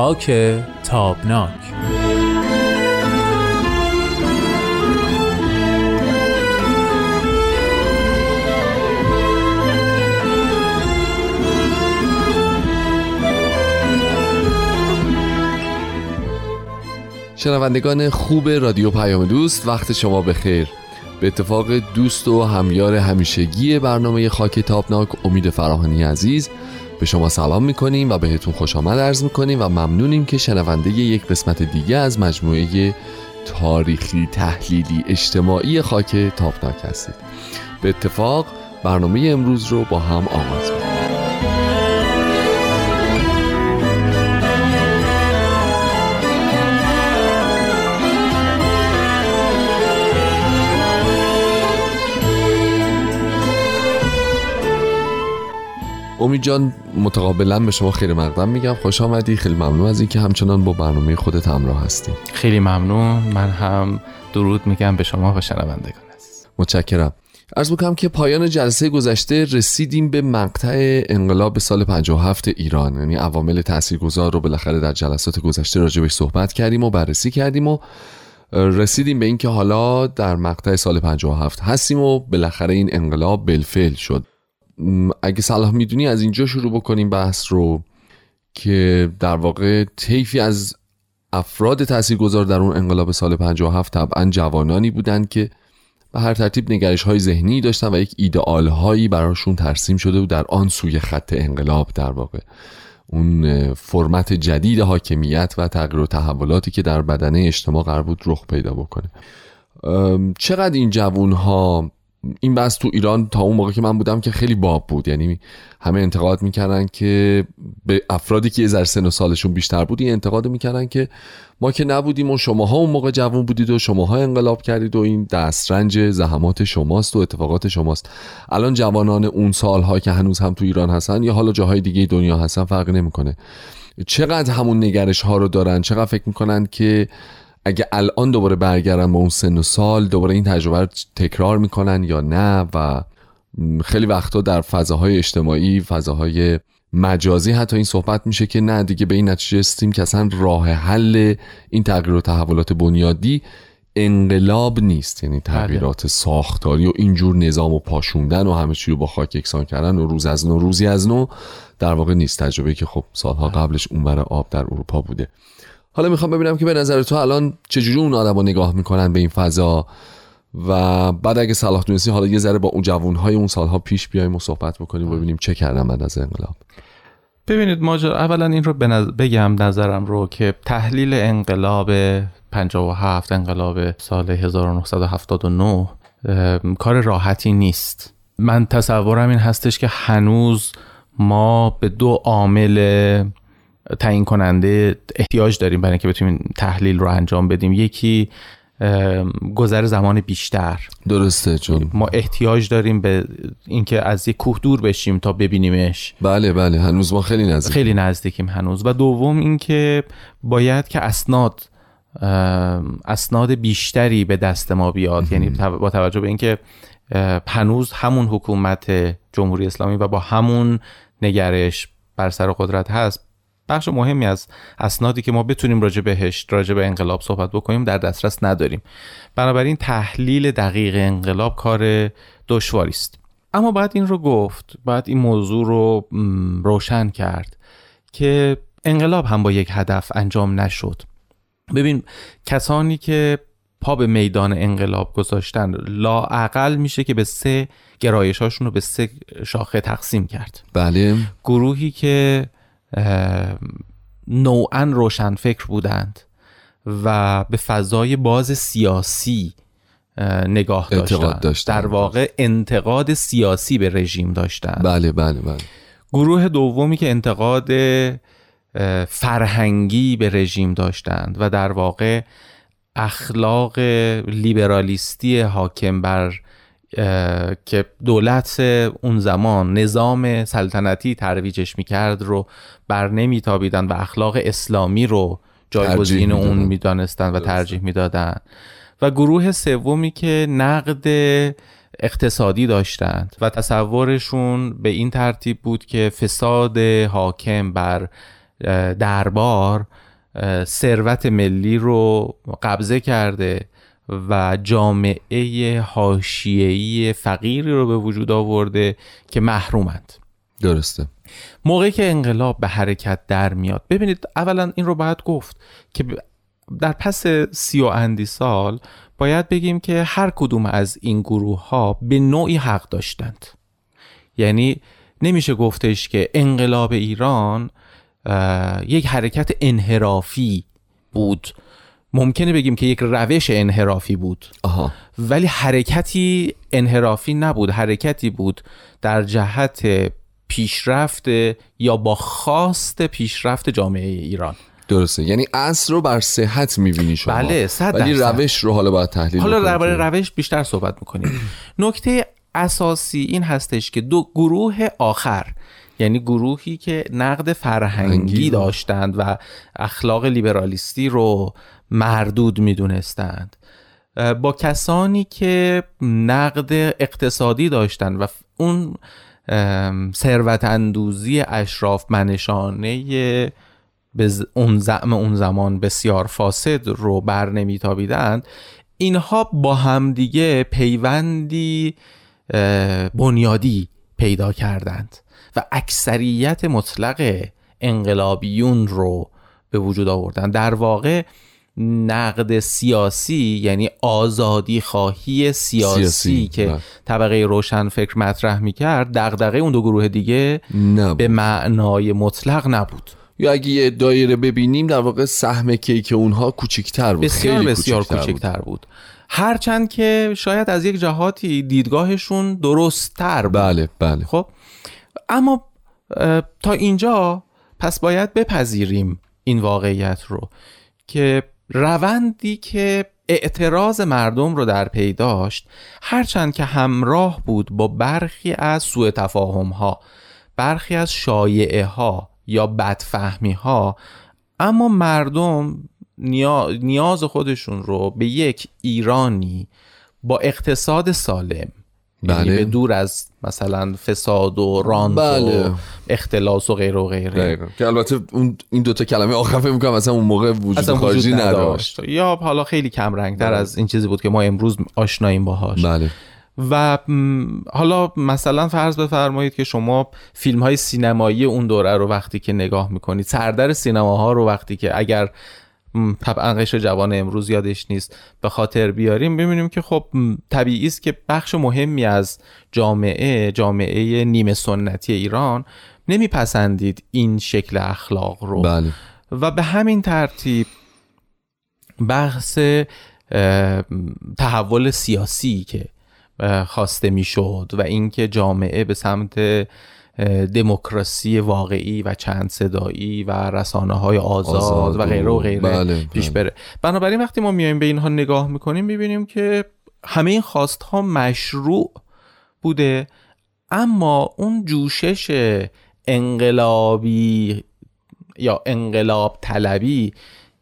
خاک تابناک. شنوندگان خوب رادیو پیام دوست وقت شما بخیر. به اتفاق دوست و همیار همیشگی برنامه خاک تابناک امید فراهانی عزیز. به شما سلام می‌کنیم و بهتون خوش آمد عرض می‌کنیم و ممنونیم که شنونده یک قسمت دیگه از مجموعه تاریخی تحلیلی اجتماعی خاک تابناک هستید. به اتفاق برنامه امروز رو با هم آغاز امید جان متقابلا به شما خیلی مقدم میگم. خوش آمدی. خیلی ممنون از اینکه همچنان با برنامه خودت همراه هستی. خیلی ممنون. من هم درود میگم به شما و شنوندگان متشکرم. عرض می‌کنم که پایان جلسه گذشته رسیدیم به مقطع انقلاب سال 57 ایران. یعنی عوامل تاثیرگذار رو بالاخره در جلسات گذشته راجبش صحبت کردیم و بررسی کردیم و رسیدیم به اینکه حالا در مقطع سال 57 هستیم و بالاخره این انقلاب بالفعل شد. اگه صلاح می‌دونی از اینجا شروع بکنیم بحث رو که در واقع طیفی از افراد تاثیرگذار در اون انقلاب سال 57 طبعا جوانانی بودند که به هر ترتیب نگرش های ذهنی داشتن و یک ایدئال هایی براشون ترسیم شده و در آن سوی خط انقلاب در واقع. اون فرمت جدید حاکمیت و تغییر و تحولاتی که در بدنه اجتماع قرار بود رخ پیدا بکنه. چقدر این جوون ها این بحث تو ایران تا اون موقع که من بودم که خیلی باب بود. یعنی همه انتقاد می‌کردن که به افرادی که یه ذره سن و سالشون بیشتر بود این انتقاد می‌کردن که ما که نبودیم و شماها اون موقع جوون بودید و شماها انقلاب کردید و این دسترنج زحمات شماست و اتفاقات شماست. الان جوانان اون سالها که هنوز هم تو ایران هستن یا حالا جاهای دیگه دنیا هستن فرق نمی‌کنه. چقدر همون نگرش ها رو دارن؟ چقدر فکر می‌کنن که اگه الان دوباره برگردن به اون سن و سال دوباره این تجربه رو تکرار می‌کنن یا نه و خیلی وقتا در فضاهای اجتماعی فضاهای مجازی حتی این صحبت میشه که نه دیگه به این نتیجه استیم که اصلا راه حل این تغییر و تحولات بنیادی انقلاب نیست. یعنی تغییرات ساختاری و اینجور نظام و پاشوندن و همه چی رو با خاک یکسان کردن و روز از نو روزی از نو در واقع نیست. تجربه که خب سالها قبلش اونور آب در اروپا بوده. حالا می‌خوام ببینم که به نظر تو الان چجوری اون آدم رو نگاه می‌کنن به این فضا؟ و بعد اگه صلاح دونستی حالا یه ذره با اون جوانهای اون سالها پیش بیایم و صحبت بکنیم و ببینیم چه کردن بعد از انقلاب. ببینید ماجرا اولا این رو بگم نظرم رو که تحلیل انقلاب 57 انقلاب سال 1979 کار راحتی نیست. من تصورم این هستش که هنوز ما به دو عامل تعیین کننده احتیاج داریم برای اینکه بتونیم تحلیل رو انجام بدیم. یکی گذر زمان بیشتر. درسته چون ما احتیاج داریم به اینکه از یک کوه دور بشیم تا ببینیمش. بله بله هنوز ما خیلی نزدیک خیلی نزدیکیم هنوز. و دوم اینکه باید که اسناد اسناد بیشتری به دست ما بیاد. یعنی با توجه به اینکه هنوز همون حکومت جمهوری اسلامی و با همون نگرش بر سر قدرت هست بخش مهمی از اسنادی که ما بتونیم راجع بهش راجع به انقلاب صحبت بکنیم در دسترس نداریم. بنابراین تحلیل دقیق انقلاب کار دشواری است. اما بعد این رو گفت بعد این موضوع رو روشن کرد که انقلاب هم با یک هدف انجام نشد. ببین کسانی که پا به میدان انقلاب گذاشتن لاعقل میشه که به سه گرایشاشون رو به سه شاخه تقسیم کرد. بله. گروهی که نوعا روشن فکر بودند و به فضای باز سیاسی نگاه داشتند. داشتن. در واقع انتقاد سیاسی به رژیم داشتند. بله بله بله. گروه دومی که انتقاد فرهنگی به رژیم داشتند و در واقع اخلاق لیبرالیستی حاکم بر که دولت اون زمان نظام سلطنتی ترویجش می‌کرد رو بر نمیتابیدن و اخلاق اسلامی رو جایگزین اون می‌دانستن و ترجیح می‌دادن. و گروه سومی که نقد اقتصادی داشتند و تصورشون به این ترتیب بود که فساد حاکم بر دربار ثروت ملی رو قبضه کرده و جامعه حاشیه‌ای فقیری رو به وجود آورده که محرومند. درسته. موقعی که انقلاب به حرکت در میاد ببینید اولا این رو باید گفت که در پس سی و اندی سال باید بگیم که هر کدوم از این گروه ها به نوعی حق داشتند. یعنی نمیشه گفتش که انقلاب ایران یک حرکت انحرافی بود. ممکنه بگیم که یک روش انحرافی بود. آها. ولی حرکتی انحرافی نبود. حرکتی بود در جهت پیشرفت یا با خواست پیشرفت جامعه ایران. درسته. یعنی اصل رو بر صحت می‌بینی شما. بله صد ولی روش رو حالا باید تحلیل حالا درباره روش بیشتر صحبت می‌کنیم. نکته اساسی این هستش که دو گروه آخر یعنی گروهی که نقد فرهنگی داشتند و اخلاق لیبرالیستی رو مردود می‌دونستند. با کسانی که نقد اقتصادی داشتند و اون ثروت اندوزی اشراف منشانه به اون زعم اون زمان بسیار فاسد رو بر نمیتابیدند اینها با همدیگه پیوندی بنیادی پیدا کردند. و اکثریت مطلق انقلابیون رو به وجود آوردن در واقع نقد سیاسی یعنی آزادی خواهی سیاسی, سیاسی. که بله. طبقه روشن فکر مطرح می‌کرد دغدغه اون دو گروه دیگه نبود. به معنای مطلق نبود یا اگه یه دایره ببینیم در واقع سهم کیک اونها کوچکتر بود بسیار خیلی بسیار کوچکتر بود. بود هرچند که شاید از یک جهاتی دیدگاهشون درست تر بود بله بله خب اما تا اینجا پس باید بپذیریم این واقعیت رو که روندی که اعتراض مردم رو در پی داشت هرچند که همراه بود با برخی از سوء تفاهم ها برخی از شایعه ها یا بدفهمی ها اما مردم نیاز خودشون رو به یک ایرانی با اقتصاد سالم بله. به دور از مثلا فساد و رانت بله. و اختلاس و غیر و غیره که البته اون این دوتا کلمه آخر فکر می‌کنم مثلا اون موقع وجود خارجی نداشت یا حالا خیلی کم رنگتر بله. از این چیزی بود که ما امروز آشناییم باهاش بله و حالا مثلا فرض بفرمایید که شما فیلم های سینمایی اون دوره رو وقتی که نگاه می‌کنید سردر سینماها رو وقتی که اگر طبعا قشر جوان امروز یادش نیست به خاطر بیاریم ببینیم که خب طبیعی است که بخش مهمی از جامعه جامعه نیمه سنتی ایران نمیپسندید این شکل اخلاق رو بله. و به همین ترتیب بحث تحول سیاسی که خواسته می‌شد و اینکه جامعه به سمت دموکراسی واقعی و چند صدایی و رسانه های آزاد, و غیره و غیره بله، پیش بله. بره. بنابراین وقتی ما میایم به اینها نگاه می‌کنیم می‌بینیم که همه این خواست ها مشروع بوده اما اون جوشش انقلابی یا انقلاب طلبی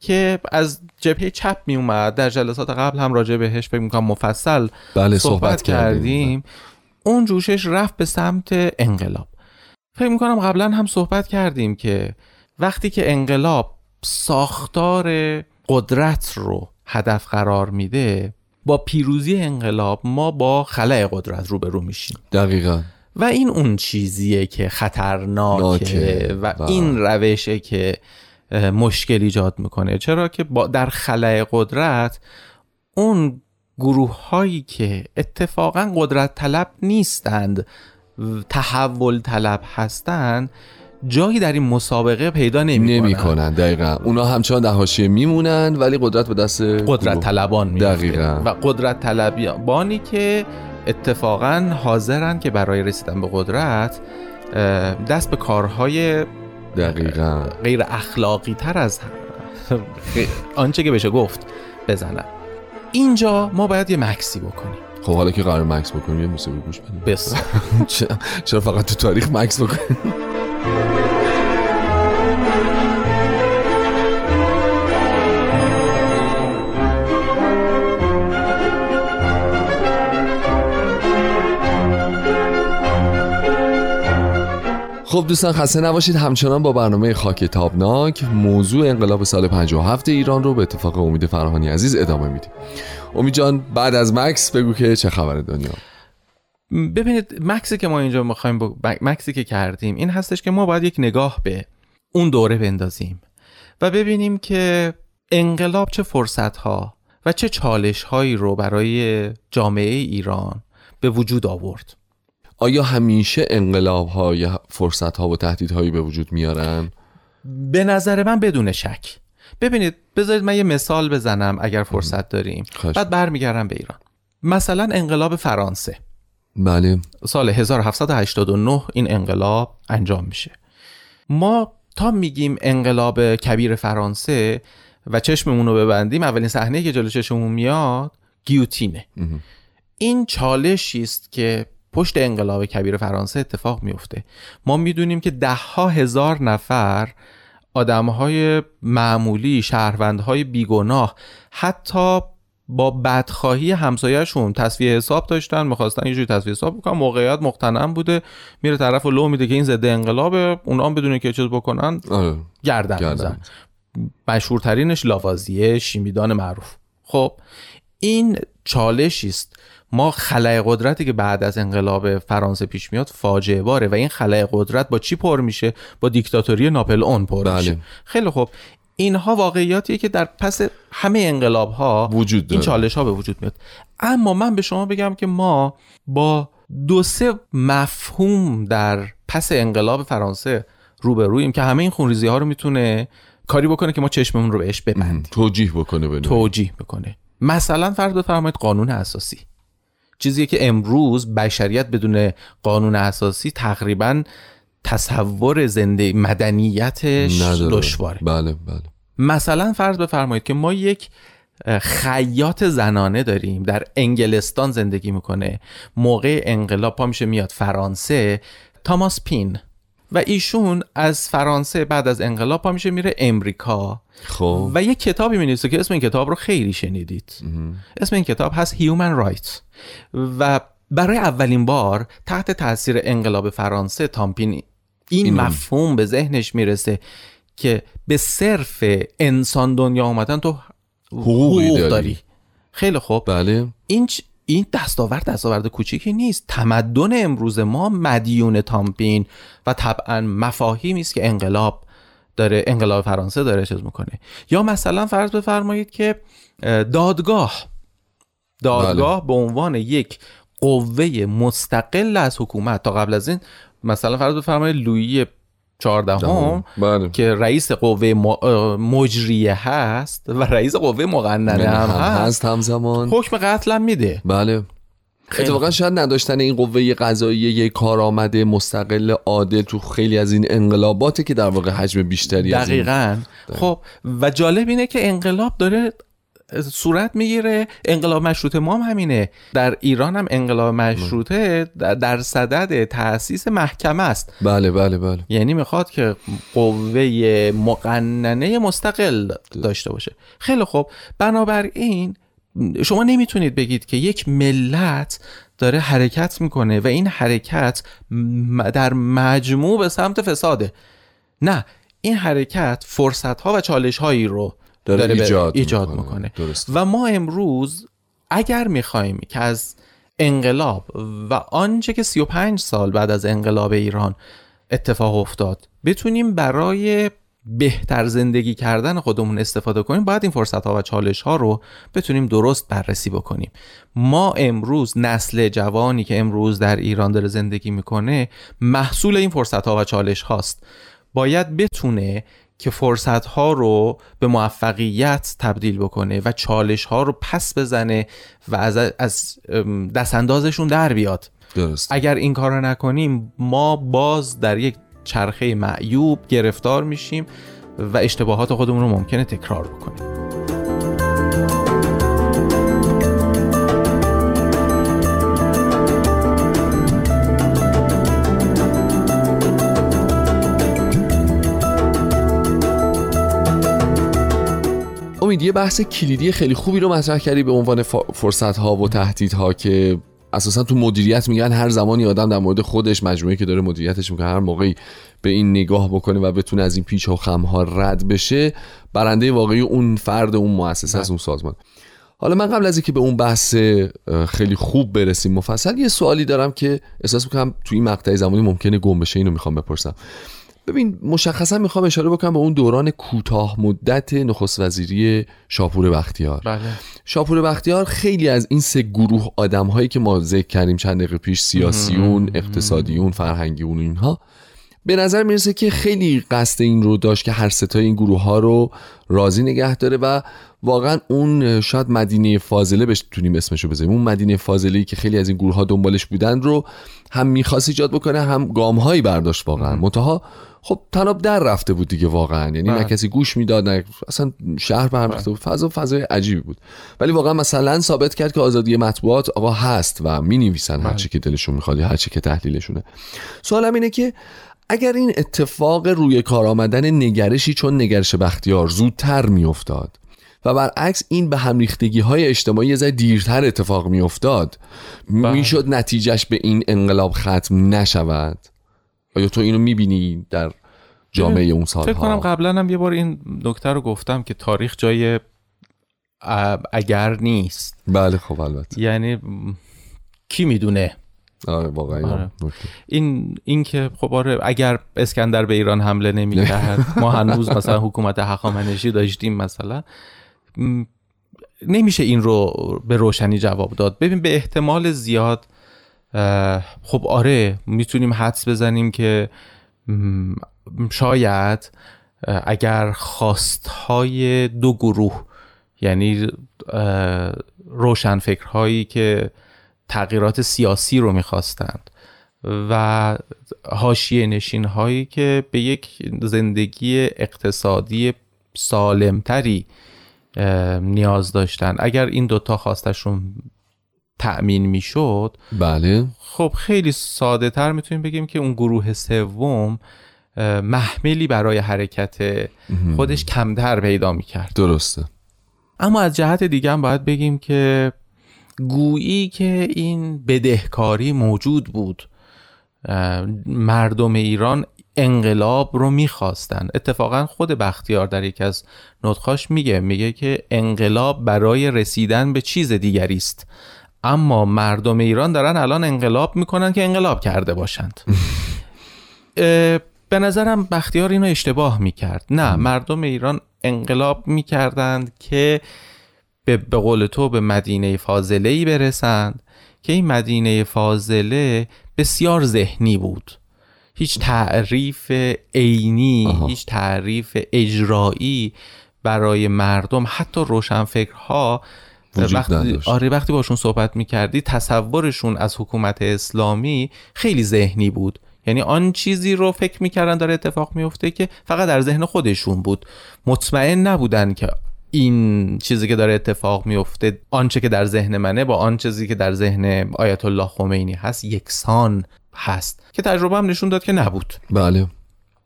که از جبهه چپ می اومد در جلسات قبل هم راجع بهش فکر می‌کنم مفصل بله صحبت, صحبت کردیم. اون جوشش رفت به سمت انقلاب. فکر می‌کنم قبلا هم صحبت کردیم که وقتی که انقلاب ساختار قدرت رو هدف قرار میده با پیروزی انقلاب ما با خلع قدرت روبرو میشیم. دقیقا. و این اون چیزیه که خطرناکه و با. این روشه که مشکل ایجاد می‌کنه. چرا که با در خلع قدرت اون گروه هایی که اتفاقا قدرت طلب نیستند تحول طلب هستن جایی در این مسابقه پیدا نمی, نمی کنن دقیقا. اونا همچنان در حاشیه میمونن ولی قدرت به دست قدرت طلبان می دقیقا. و قدرت طلبانی که اتفاقا حاضرن که برای رسیدن به قدرت دست به کارهای دقیقا. غیر اخلاقی تر از آنچه که بشه گفت بزنن. اینجا ما باید یه مکسی بکنیم. خب حالا که قرار مکس بکنیم یه موسیقی گوش بدیم. بس. چرا فقط تو تاریخ مکس بکنیم؟ خب دوستان خسته نباشید. همچنان با برنامه خاک تابناک موضوع انقلاب سال 57 ایران رو به اتفاق امید فرهانی عزیز ادامه میدیم. امید جان بعد از مکس بگو که چه خبر دنیا؟ ببینید مکسی که ما اینجا می‌خوایم ب... مکسی که کردیم این هستش که ما باید یک نگاه به اون دوره بندازیم و ببینیم که انقلاب چه فرصت ها و چه چالش هایی رو برای جامعه ایران به وجود آورد. آیا همیشه انقلاب ها یا فرصت ها و تهدید هایی به وجود میارن؟ به نظر من بدون شک. ببینید بذارید من یه مثال بزنم اگر فرصت داریم. بعد برمیگردم به ایران. مثلا انقلاب فرانسه. بله. سال 1789 این انقلاب انجام میشه. ما تا میگیم انقلاب کبیر فرانسه و چشممون رو ببندیم اولین صحنه که جلو چشممون میاد گیوتینه. این چالشی است که پشت انقلاب کبیر فرانسه اتفاق میفته. ما می‌دونیم که ده ها هزار نفر آدمهای معمولی شهروندهای بیگناه حتی با بدخواهی همسایهشون تصفیه حساب داشتن می‌خواستن یه جوری تصفیه حساب بکنن. موقعیت مختنم بوده میره طرف و لو میده که این ضد انقلاب اونا هم بدون که چیز بکنن آره. گردن, میزن مشهورترینش لاوازیه شیمیدان معروف. خب این چالشی است ما خلای قدرتی که بعد از انقلاب فرانسه پیش میاد فاجعه باره و این خلای قدرت با چی پر میشه؟ با دیکتاتوری ناپل اون پر بله. میشه. خیلی خوب. اینها واقعیاتیه که در پس همه انقلاب ها وجود داره. این چالش ها به وجود میاد. اما من به شما بگم که ما با دو سه مفهوم در پس انقلاب فرانسه روبرویم که همه این خونریزی ها رو می‌تونه کاری بکنه که ما چشممون رو بهش ببندیم. توجیه بکنه توجیه بکنه. مثلا فرض بفرمایید قانون اساسی. چیزی که امروز بشریت بدون قانون اساسی تقریبا تصور زنده مدنیتش دشواره. بله بله. مثلا فرض بفرمایید که ما یک خیاط زنانه داریم. در انگلستان زندگی می‌کنه. موقع انقلاب پا میشه میاد فرانسه. تاماس پین. و ایشون از فرانسه بعد از انقلاب پا میشه میره امریکا. خب. و یه کتابی می که اسم این کتاب رو خیلی شنیدید. اسم این کتاب هست Human Rights. و برای اولین بار تحت تاثیر انقلاب فرانسه تامپین این, مفهوم به ذهنش می‌رسه که به صرف انسان دنیا آمدن تو حقوق داری. خیلی خوب. بله. این این دستاورد دستاورد کوچیکی نیست. تمدن امروز ما مدیون تامپین و طبعا مفاهیمی است که انقلاب داره انقلاب فرانسه داره چیز می‌کنه. یا مثلا فرض بفرمایید که دادگاه. دادگاه بله. به عنوان یک قوه مستقل از حکومت تا قبل از این مثلا فرض بفرمایید لویی چهاردهم بله. که رئیس قوه مجریه هست و رئیس قوه مقننه هم, هم هست. همزمان. حکم قتل هم میده. بله. اتفاقا شاید نداشتن این قوه قضایی یک کارآمد مستقل عادل تو خیلی از این انقلاباته که در واقع حجم بیشتری دقیقا. خب و جالب اینه که انقلاب داره صورت می‌گیره. انقلاب مشروطه ما هم همینه. در ایران هم انقلاب مشروطه در صدد تاسیس محکمه است. بله بله بله. یعنی می‌خواد که قوه مقننه مستقل داشته باشه. خیلی خوب. بنابراین شما نمی‌تونید بگید که یک ملت داره حرکت می‌کنه و این حرکت در مجموع به سمت فساده. نه. این حرکت فرصت ها و چالش هایی رو داره, ایجاد, ایجاد می‌کنه, و ما امروز اگر می‌خوایم که از انقلاب و آنچه که 35 سال بعد از انقلاب ایران اتفاق افتاد بتونیم برای بهتر زندگی کردن خودمون استفاده کنیم باید این فرصت ها و چالش ها رو بتونیم درست بررسی بکنیم. ما امروز نسل جوانی که امروز در ایران داره زندگی می‌کنه محصول این فرصت ها و چالش هاست باید بتونه که فرصت ها رو به موفقیت تبدیل بکنه و چالش ها رو پس بزنه و از, از دست اندازشون در بیاد درست. اگر این کار رو نکنیم ما باز در یک چرخه معیوب گرفتار میشیم و اشتباهات خودمون رو ممکنه تکرار بکنیم امید یه بحث کلیدی خیلی خوبی رو مطرح کردی به عنوان فرصت ها و تهدیدها که اساسا تو مدیریت میگن هر زمانی آدم در مورد خودش مجموعه که داره مدیریتش می‌کنه هر موقعی به این نگاه بکنه و بتونه از این پیچ و خمها رد بشه برنده واقعی اون فرد اون مؤسسه از اون سازمان. حالا من قبل از اینکه به اون بحث خیلی خوب برسیم مفصل یه سوالی دارم که احساس می‌کنم تو این مقطع زمانی ممکنه گم بشه اینو می‌خوام بپرسم. ببین مشخصا می‌خوام اشاره بکنم به اون دوران کوتاه مدت نخست وزیری شاپور بختیار بله. شاپور بختیار خیلی از این سه گروه آدم هایی که ما ذکر کردیم چند دقیقه پیش سیاسیون اقتصادیون فرهنگیون اینها به نظر می‌رسه که خیلی قصد این رو داشت که هر ستای این گروه ها رو راضی نگه داره و واقعا اون شاید مدینه فاضله بتونیم اسمش رو بذاریم. اون مدینه فاضله که خیلی از این گروه ها دنبالش بودن رو هم می‌خواست ایجاد بکنه هم گام هایی برداشت واقعا. منتها خب تناب در رفته بود دیگه واقعا. یعنی نه بله. کسی گوش می‌داد نه اصلا شهر به هم ریخته بود. فضا فضای عجیبی بود. ولی واقعا مثلا ثابت کرد که آزادی مطبوعات آقا هست و می نویسن هر چی که دلشون می‌خواد هر چی که تحلیلشونه. سوالم اینه که اگر این اتفاق روی کار آمدن نگرشی چون نگرش بختیار زودتر میافتاد و برعکس این به هم ریختگی های اجتماعی ذره دیرتر اتفاق میافتاد می‌شد نتیجهش به این انقلاب ختم نشود؟ آیا تو اینو می‌بینی در جامعه اون سالها؟ فکر کنم قبلا هم یه بار این نکته رو گفتم که تاریخ جای اگر نیست. بله خب البته. یعنی کی می‌دونه؟ آره واقعا. آره. این این که خب آره اگر اسکندر به ایران حمله نمی‌کرد ما هنوز مثلا حکومت هخامنشی داشتیم مثلا. نمیشه این رو به روشنی جواب داد. ببین به احتمال زیاد خب آره می‌تونیم حدس بزنیم که شاید اگر خواستهای دو گروه یعنی اه، روشنفکرهایی که تغییرات سیاسی رو می‌خواستند و حاشیه نشین هایی که به یک زندگی اقتصادی سالمتری نیاز داشتن اگر این دوتا خواستشون تأمین می‌شد بله. خب خیلی ساده تر می‌تونیم بگیم که اون گروه سوم محملی برای حرکت خودش کمتر پیدا می‌کرد. درسته. اما از جهت دیگه هم باید بگیم که گویی که این بدهکاری موجود بود. مردم ایران انقلاب رو می‌خواستن. اتفاقا خود بختیار در یکی از نطخاش میگه میگه که انقلاب برای رسیدن به چیز دیگری است. اما مردم ایران دارن الان انقلاب می‌کنن که انقلاب کرده باشند. به نظرم بختیار اینو اشتباه می‌کرد. نه مردم ایران انقلاب می‌کردند که به, به قول تو به مدینه فاضله ای برسند که این مدینه فاضله بسیار ذهنی بود هیچ تعریف عینی. هیچ تعریف اجرایی برای مردم حتی روشنفکرها وقتی نداشت. آره وقتی باشون صحبت می‌کردی تصورشون از حکومت اسلامی خیلی ذهنی بود یعنی آن چیزی رو فکر می‌کردن داره اتفاق میفته که فقط در ذهن خودشون بود مطمئن نبودن که این چیزی که داره اتفاق میفته آنچه که در ذهن منه با آن چیزی که در ذهن آیت الله خمینی هست یکسان هست. که تجربه هم نشون داد که نبود. بله.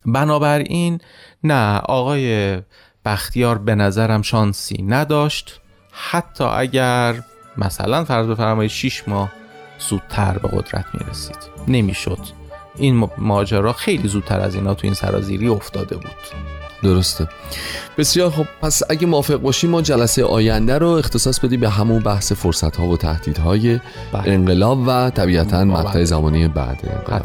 بنابراین نه آقای بختیار به نظرم شانسی نداشت. حتی اگر مثلا فرض بفرمایید 6 ماه زودتر به قدرت می‌رسید. نمی‌شد. این ماجرا خیلی زودتر از اینا تو این سرازیری افتاده بود. درسته. بسیار خب پس اگه موافق باشیم ما جلسه آینده رو اختصاص بدیم به همون بحث فرصت ها و تهدیدهای بله. انقلاب و طبیعتا بله. مقطع زمانی بعد انقلاب.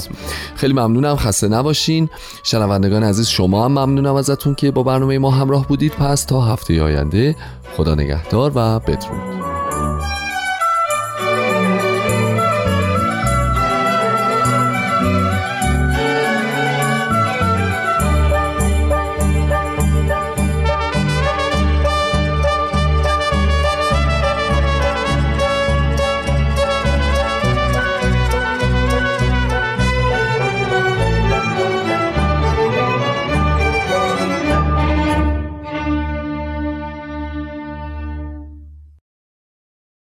خیلی ممنونم خسته نباشین. شنوندگان عزیز شما هم ممنونم ازتون که با برنامه ما همراه بودید. پس تا هفته آینده خدا نگهدار و بدرود.